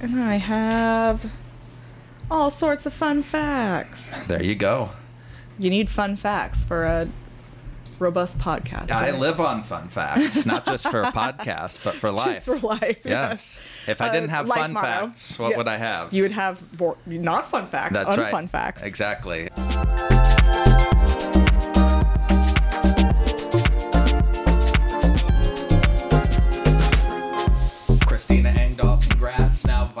and I have all sorts of fun facts. There you go. You need fun facts for a robust podcast. I live on fun facts, not just for a podcast, but for life. Just for life. Yes. Yes. If I didn't Uh, have fun motto. facts, what Yeah. would I have? You would have bo- not fun facts, That's unfun right. facts. Exactly. Kristyna Engdahl,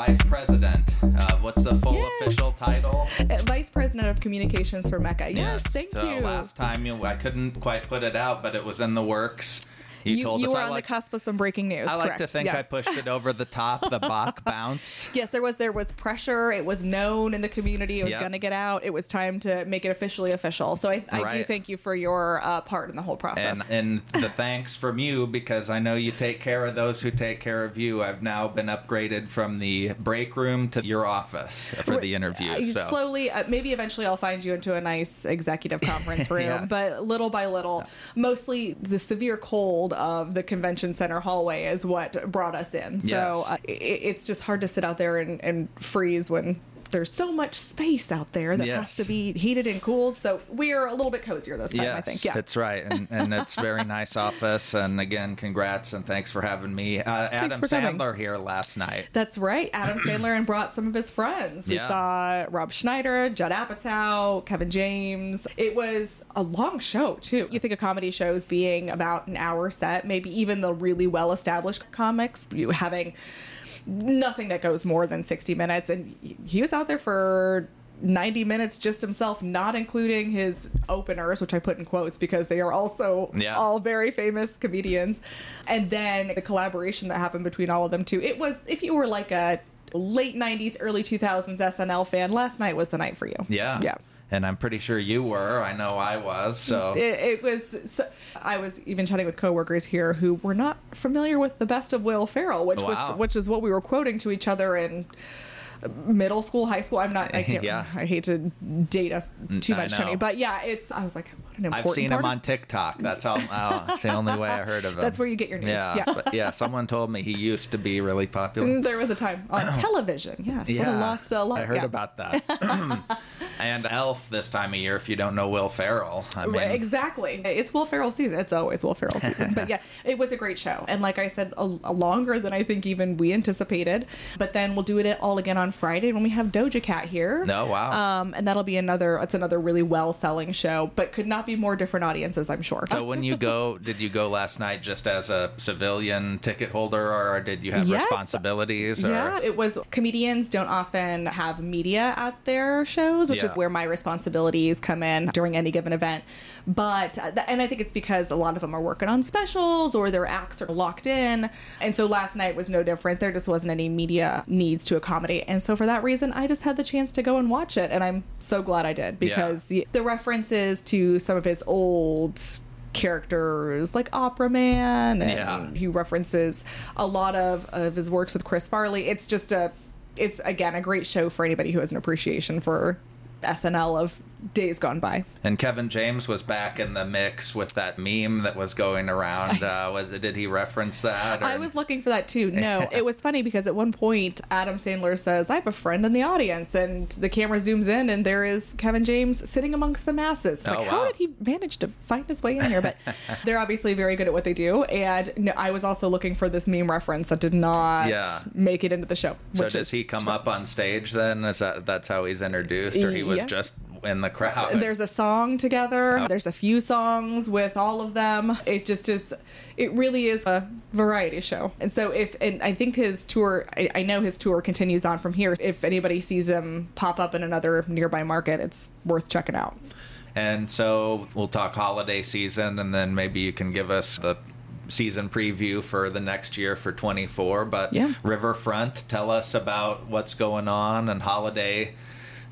vice president. Uh, what's the full Yes. official title? Uh, Vice President of Communications for MECA. Yes, thank so you. Last time you, I couldn't quite put it out, but it was in the works. You, you told you us were I on like, the cusp of some breaking news. I like to think Yeah. I pushed it over the top, the Bach bounce. Yes, there was there was pressure. It was known in the community. It was Yep. going to get out. It was time to make it officially official. So I, I do thank you for your uh, part in the whole process. And and the thanks from you because I know you take care of those who take care of you. I've now been upgraded from the break room to your office for the interview. Uh, So Slowly, uh, maybe eventually I'll find you into a nice executive conference room, Yeah. but little by little, mostly the severe cold of the convention center hallway is what brought us in. So Yes. uh, it, it's just hard to sit out there and, and freeze when there's so much space out there that Yes. has to be heated and cooled. So we're a little bit cozier this time, yes, I think. Yeah. that's right, and and it's very nice office. And again, congrats and thanks for having me. Uh, Adam for coming. Sandler here last night. That's right. Adam Sandler and brought some of his friends. We Yeah. saw Rob Schneider, Judd Apatow, Kevin James. It was a long show too. You think of comedy shows being about an hour set, maybe even the really well-established comics, you having nothing that goes more than 60 minutes and he was out there for 90 minutes just himself not including his openers which i put in quotes because they are also Yeah. all very famous comedians. And then the collaboration that happened between all of them too. It was if you were like a late 90s early 2000s snl fan last night was the night for you. Yeah, yeah And I'm pretty sure you were. I know I was. So it, it was so, i was even chatting with coworkers here who were not familiar with the best of will ferrell which Wow. was which is what we were quoting to each other in middle school high school i'm not i can't Yeah. i hate to date us too much tony but yeah it's i was like what an important I've seen him on TikTok. That's all. Oh, that's the only way I heard of him. That's where you get your news. Yeah, Yeah. but yeah. Someone told me he used to be really popular. Mm, There was a time on television. Yes, have lost a lot. I heard yeah. about that. and Elf this time of year, if you don't know Will Ferrell, I mean, Right, exactly. It's Will Ferrell season. It's always Will Ferrell season. but yeah, it was a great show. And like I said, a, a longer than I think even we anticipated. But then we'll do it all again on Friday when we have Doja Cat here. No, wow. Um, and that'll be another. It's another really well selling show, but could not be more different audiences. I'm sure. so when you go, did you go last night just as a civilian ticket holder, or did you have Yes. responsibilities? Or? Yeah, it was comedians don't often have media at their shows, which Yeah. is where my responsibilities come in during any given event. But uh, and I think it's because a lot of them are working on specials or their acts are locked in. And so last night was no different. There just wasn't any media needs to accommodate. And so for that reason, I just had the chance to go and watch it and I'm so glad I did because the the references to some of his old characters like Opera Man and Yeah. he references a lot of, of his works with Chris Farley. It's just a it's again a great show for anybody who has an appreciation for SNL of days gone by. And Kevin James was back in the mix with that meme that was going around. Uh, was did he reference that? or- I was looking for that too. No, it was funny because at one point Adam Sandler says, "I have a friend in the audience," and the camera zooms in, and there is Kevin James sitting amongst the masses. It's Oh, like, how did he manage to find his way in here? But they're obviously very good at what they do. And no, I was also looking for this meme reference that did not Yeah. make it into the show. So does he come up on stage then? Is that that's how he's introduced, or he was Yeah. just in the crowd? There's a song together. Oh. There's a few songs with all of them. It just is. It really is a variety show. And so if and I think his tour. I, I know his tour continues on from here. If anybody sees him pop up in another nearby market, it's worth checking out. And so we'll talk holiday season, and then maybe you can give us the season preview for the next year for 24. But Yeah. Riverfront, tell us about what's going on and holiday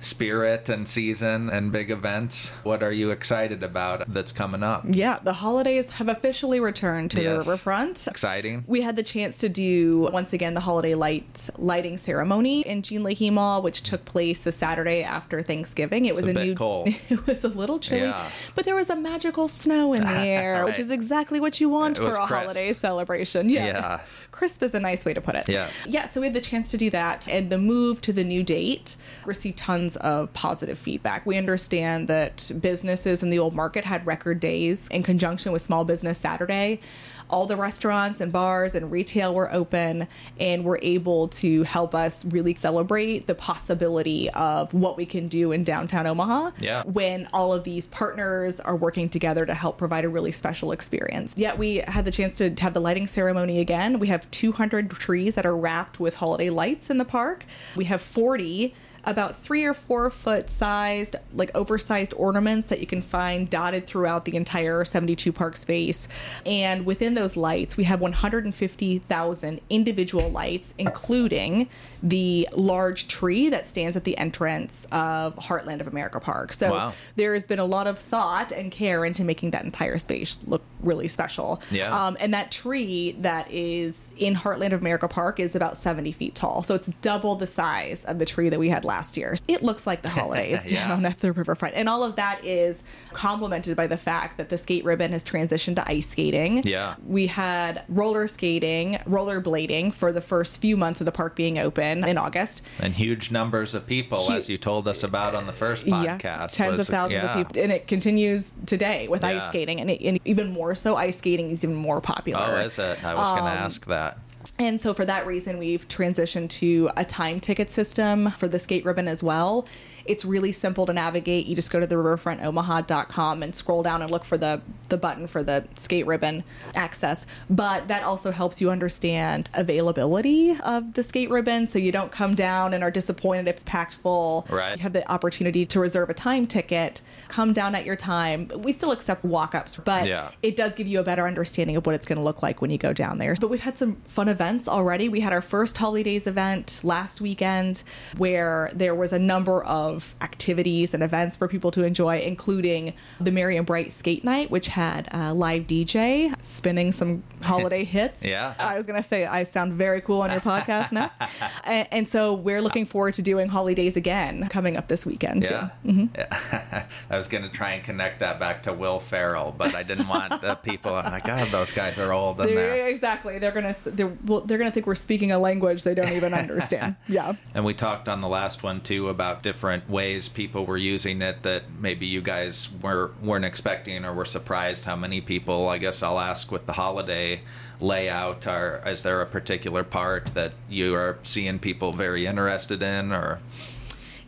spirit and season and big events. What are you excited about that's coming up? Yeah, the holidays have officially returned to the riverfront. Exciting. We had the chance to do once again the holiday light lighting ceremony in Jean Leahy Mall, which took place the Saturday after Thanksgiving. It was a a, bit new. cold. It was a little chilly, Yeah. but there was a magical snow in the air, which is exactly what you want for a crisp. holiday celebration. Yeah. Yeah. crisp is a nice way to put it. Yes. Yeah. So we had the chance to do that, and the move to the new date received tons of positive feedback. We understand that businesses in the old market had record days in conjunction with Small Business Saturday. All the restaurants and bars and retail were open and were able to help us really celebrate the possibility of what we can do in downtown Omaha Yeah. when all of these partners are working together to help provide a really special experience. Yet we had the chance to have the lighting ceremony again. We have 200 trees that are wrapped with holiday lights in the park. We have 40 about three or four foot sized, like oversized ornaments that you can find dotted throughout the entire 72 park space. And within those lights, we have 150,000 individual lights, including the large tree that stands at the entrance of Heartland of America Park. So Wow. there has been a lot of thought and care into making that entire space look really special. Yeah. Um, and that tree that is in Heartland of America Park is about 70 feet tall. So it's double the size of the tree that we had last year. It looks like the holidays Yeah. down at the riverfront. And all of that is complemented by the fact that the skate ribbon has transitioned to ice skating. Yeah. We had roller skating, roller blading for the first few months of the park being open in August. And huge numbers of people, as you told us about on the first podcast. Yeah, tens was- of thousands yeah. of people, and it continues today with ice skating, and, it, and even more so, ice skating is even more popular. Oh, is it? I was going to Um, ask that. And so, for that reason, we've transitioned to a time ticket system for the skate ribbon as well. It's really simple to navigate. You just go to the riverfrontomaha.com and scroll down and look for the, the button for the skate ribbon access. But that also helps you understand availability of the skate ribbon so you don't come down and are disappointed if it's packed full. Right. You have the opportunity to reserve a time ticket, come down at your time. We still accept walk ups, but Yeah. it does give you a better understanding of what it's going to look like when you go down there. But we've had some fun events already. We had our first Holly Days event last weekend where there was a number of activities and events for people to enjoy, including the Merry and Bright Skate Night, which had a live DJ spinning some holiday hits. Yeah. I was going to say, I sound very cool on your podcast now. and, and so we're looking forward to doing Holly Days again coming up this weekend, Yeah. too. Mm-hmm. yeah. I was going to try and connect that back to Will Ferrell, but I didn't want the people. I'm like, God, those guys are old. And, They're, exactly. They're gonna they're well, they're gonna think we're speaking a language they don't even understand. yeah. and we talked on the last one too about different ways people were using it that maybe you guys were weren't expecting or were surprised how many people. I guess I'll ask with the holiday layout. Are is there a particular part that you are seeing people very interested in, or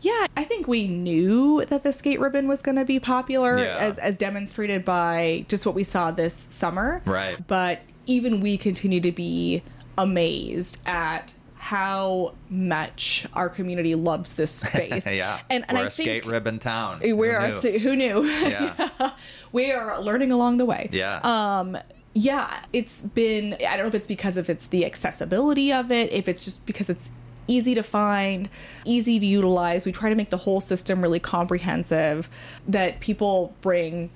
Yeah, I think we knew that the skate ribbon was going to be popular Yeah. as as demonstrated by just what we saw this summer. Right. But even we continue to be amazed at how much our community loves this space. yeah, And and we're I a think skate ribbon town. we Who are knew? who knew? Yeah. we are learning along the way. Yeah. Um, yeah, it's been, I don't know if it's because if it's the accessibility of it, if it's just because it's easy to find, easy to utilize. We try to make the whole system really comprehensive that people bring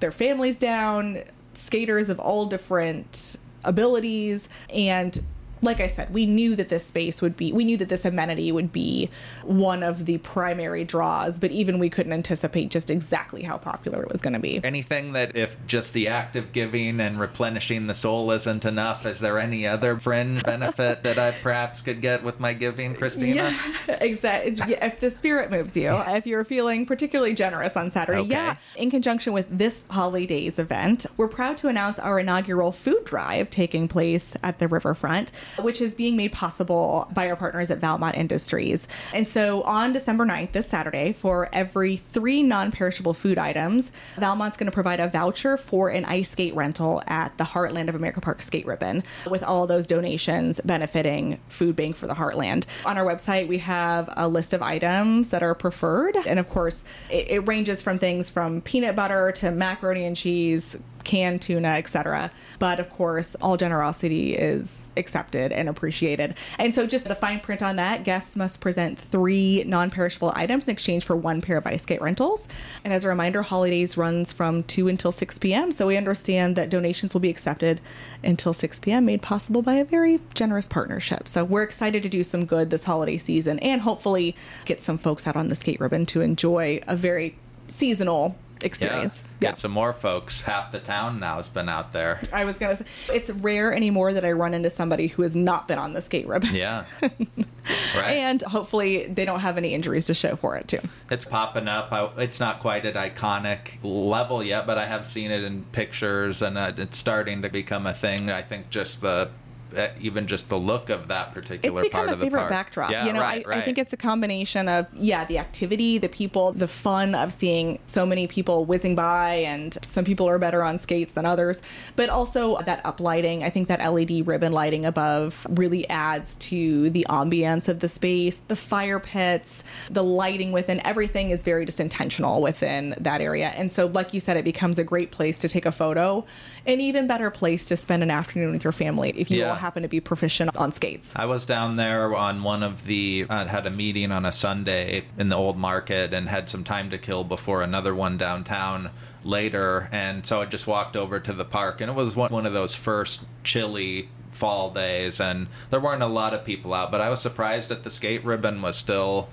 their families down, skaters of all different abilities and like I said, we knew that this space would be, we knew that this amenity would be one of the primary draws, but even we couldn't anticipate just exactly how popular it was going to be. Anything that if just the act of giving and replenishing the soul isn't enough, is there any other fringe benefit that I perhaps could get with my giving, Kristyna? Yeah, exactly. Yeah, if the spirit moves you, if you're feeling particularly generous on Saturday, Okay. yeah. In conjunction with this Holly Days event, we're proud to announce our inaugural food drive taking place at the riverfront, which is being made possible by our partners at Valmont Industries. And so on December 9th, this Saturday, for every three non-perishable food items, Valmont's going to provide a voucher for an ice skate rental at the Heartland of America Park skate ribbon, with all those donations benefiting Food Bank for the Heartland. On our website, we have a list of items that are preferred, and of course, it, it ranges from things from peanut butter to macaroni and cheese. Canned tuna, etc. But of course, all generosity is accepted and appreciated. And so, just the fine print on that guests must present three non perishable items in exchange for one pair of ice skate rentals. And as a reminder, Holly Days runs from 2 until 6 p.m. So, we understand that donations will be accepted until 6 p.m., made possible by a very generous partnership. So, we're excited to do some good this holiday season and hopefully get some folks out on the skate ribbon to enjoy a very seasonal experience. Yeah. Get some more folks. Half the town now has been out there. I was gonna say it's rare anymore that I run into somebody who has not been on the skate ribbon. Yeah. right. And hopefully they don't have any injuries to show for it too. It's popping up. I, it's not quite at iconic level yet, but I have seen it in pictures, and uh, it's starting to become a thing. I think just the Uh, even just the look of that particular it's become part a of the favorite park. backdrop. Yeah, you know, right, I, right. I think it's a combination of yeah, the activity, the people, the fun of seeing so many people whizzing by, and some people are better on skates than others, but also that uplighting. I think that LED ribbon lighting above really adds to the ambience of the space, the fire pits, the lighting within. Everything is very just intentional within that area, and so like you said, it becomes a great place to take a photo, an even better place to spend an afternoon with your family if you Yeah. Happen to be proficient on skates. I was down there on one of the uh, had a meeting on a Sunday in the old market and had some time to kill before another one downtown later and so I just walked over to the park and it was one, one of those first chilly fall days and there weren't a lot of people out but I was surprised that the skate ribbon was still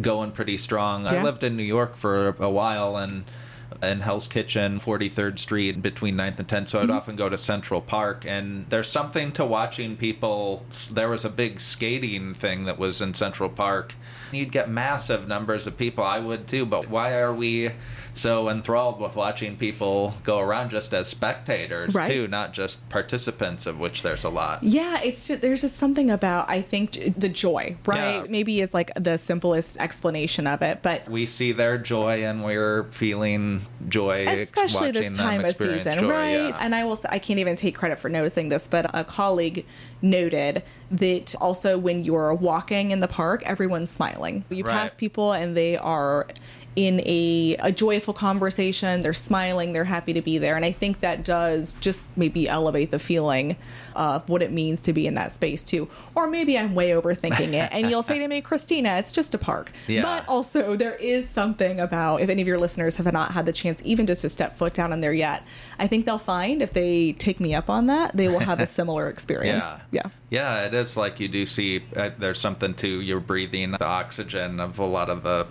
going pretty strong. I lived in New York for a while and in Hell's Kitchen, 43rd Street, between 9th and 10th. So I'd Mm-hmm. often go to Central Park, and there's something to watching people. There was a big skating thing that was in Central Park. You'd get massive numbers of people. I would too, but why are we so enthralled with watching people go around just as spectators Right. too, not just participants, of which there's a lot. Yeah, it's just, there's just something about I think the joy, right? Yeah. Maybe is like the simplest explanation of it, but We see their joy, and we're feeling joy, especially this time of season, joy, right? yeah. And I will say, I can't even take credit for noticing this, but a colleague noted that also when you're walking in the park, everyone's smiling. You Right. pass people and they are in a, a joyful conversation. They're smiling. They're happy to be there. And I think that does just maybe elevate the feeling of what it means to be in that space too. Or maybe I'm way overthinking it. And you'll say to me, Kristyna, it's just a park. Yeah. But also there is something about if any of your listeners have not had the chance even just to step foot down in there yet, I think they'll find if they take me up on that, they will have a similar experience. Yeah. Yeah. Yeah, it is like you do see uh, there's something to you're breathing the oxygen of a lot of the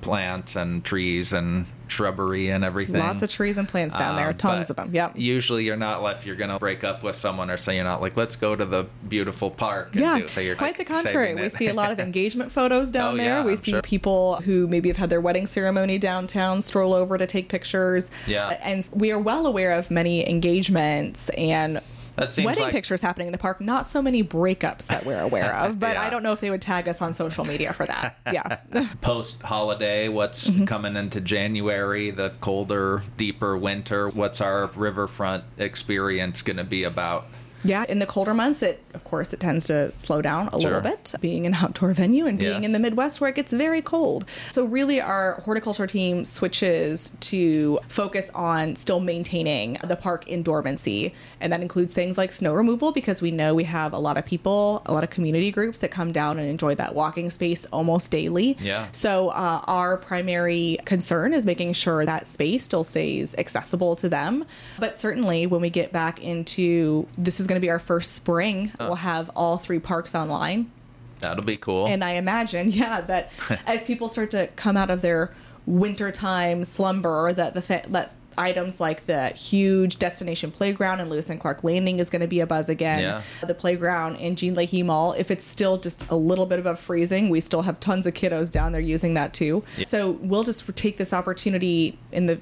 plants and trees and shrubbery and everything. Lots of trees and plants down there, Um, tons of them. Yep. Usually you're not left you're going to break up with someone or say you're not like let's go to the beautiful park and Yeah, do so you're quite like, the contrary. We see a lot of engagement photos down Oh, there. yeah, we I'm see sure. people who maybe have had their wedding ceremony downtown stroll over to take pictures. Yeah. And we are well aware of many engagements and That seems wedding like- pictures happening in the park. Not so many breakups that we're aware of, but Yeah. I don't know if they would tag us on social media for that. Yeah. post holiday what's Mm-hmm. coming into january the colder deeper winter what's our riverfront experience going to be about Yeah, in the colder months, it of course it tends to slow down a Sure. little bit. Being an outdoor venue and being Yes. in the Midwest where it gets very cold, so really our horticulture team switches to focus on still maintaining the park in dormancy, and that includes things like snow removal because we know we have a lot of people, a lot of community groups that come down and enjoy that walking space almost daily. Yeah. So uh, our primary concern is making sure that space still stays accessible to them. But certainly, when we get back into this is going to be our first spring, we'll have all three parks online. that'll be cool And I imagine, yeah, that as people start to come out of their wintertime slumber, that the th- that items like the huge destination playground in Lewis and Clark Landing is going to be a buzz again. Yeah. The playground in Jean Leahy Mall, if it's still just a little bit above freezing, we still have tons of kiddos down there using that too. So we'll just take this opportunity in the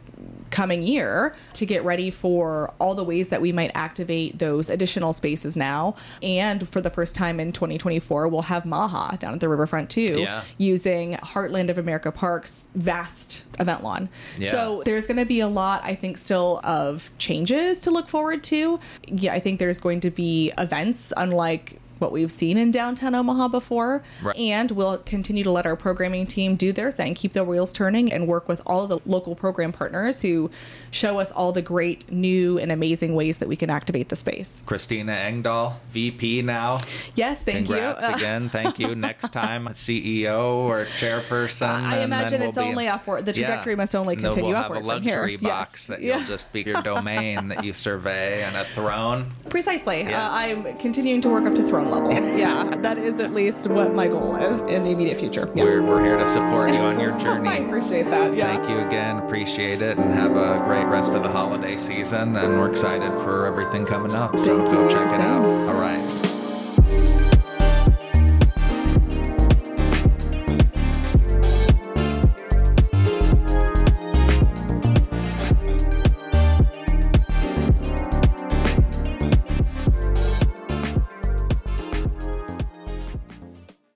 coming year to get ready for all the ways that we might activate those additional spaces now. And for the first time in 2024, we'll have Maha down at the riverfront too, Yeah. using Heartland of America Park's vast event lawn. Yeah. So there's going to be a lot, I think, still of changes to look forward to. Yeah, I think there's going to be events unlike what we've seen in downtown Omaha before. Right. And we'll continue to let our programming team do their thing, keep the wheels turning, and work with all of the local program partners who show us all the great new and amazing ways that we can activate the space. Kristyna Engdahl, VP now. Yes, thank Congrats you. Uh, again. Thank you. Next time, CEO or chairperson. I imagine we'll it's be- only upward. The Yeah. trajectory must only continue we'll upward have a from here. luxury box Yes. that Yeah. you'll just be your domain that you survey and a throne. Precisely. Yeah. Uh, I'm continuing to work up to throne level. yeah, that is at least what my goal is in the immediate future. Yeah. We're, we're here to support you on your journey. I appreciate that. Yeah. Thank you again. Appreciate it. And have a great rest of the holiday season. And we're excited for everything coming up. So Thank go you. check it out. All right.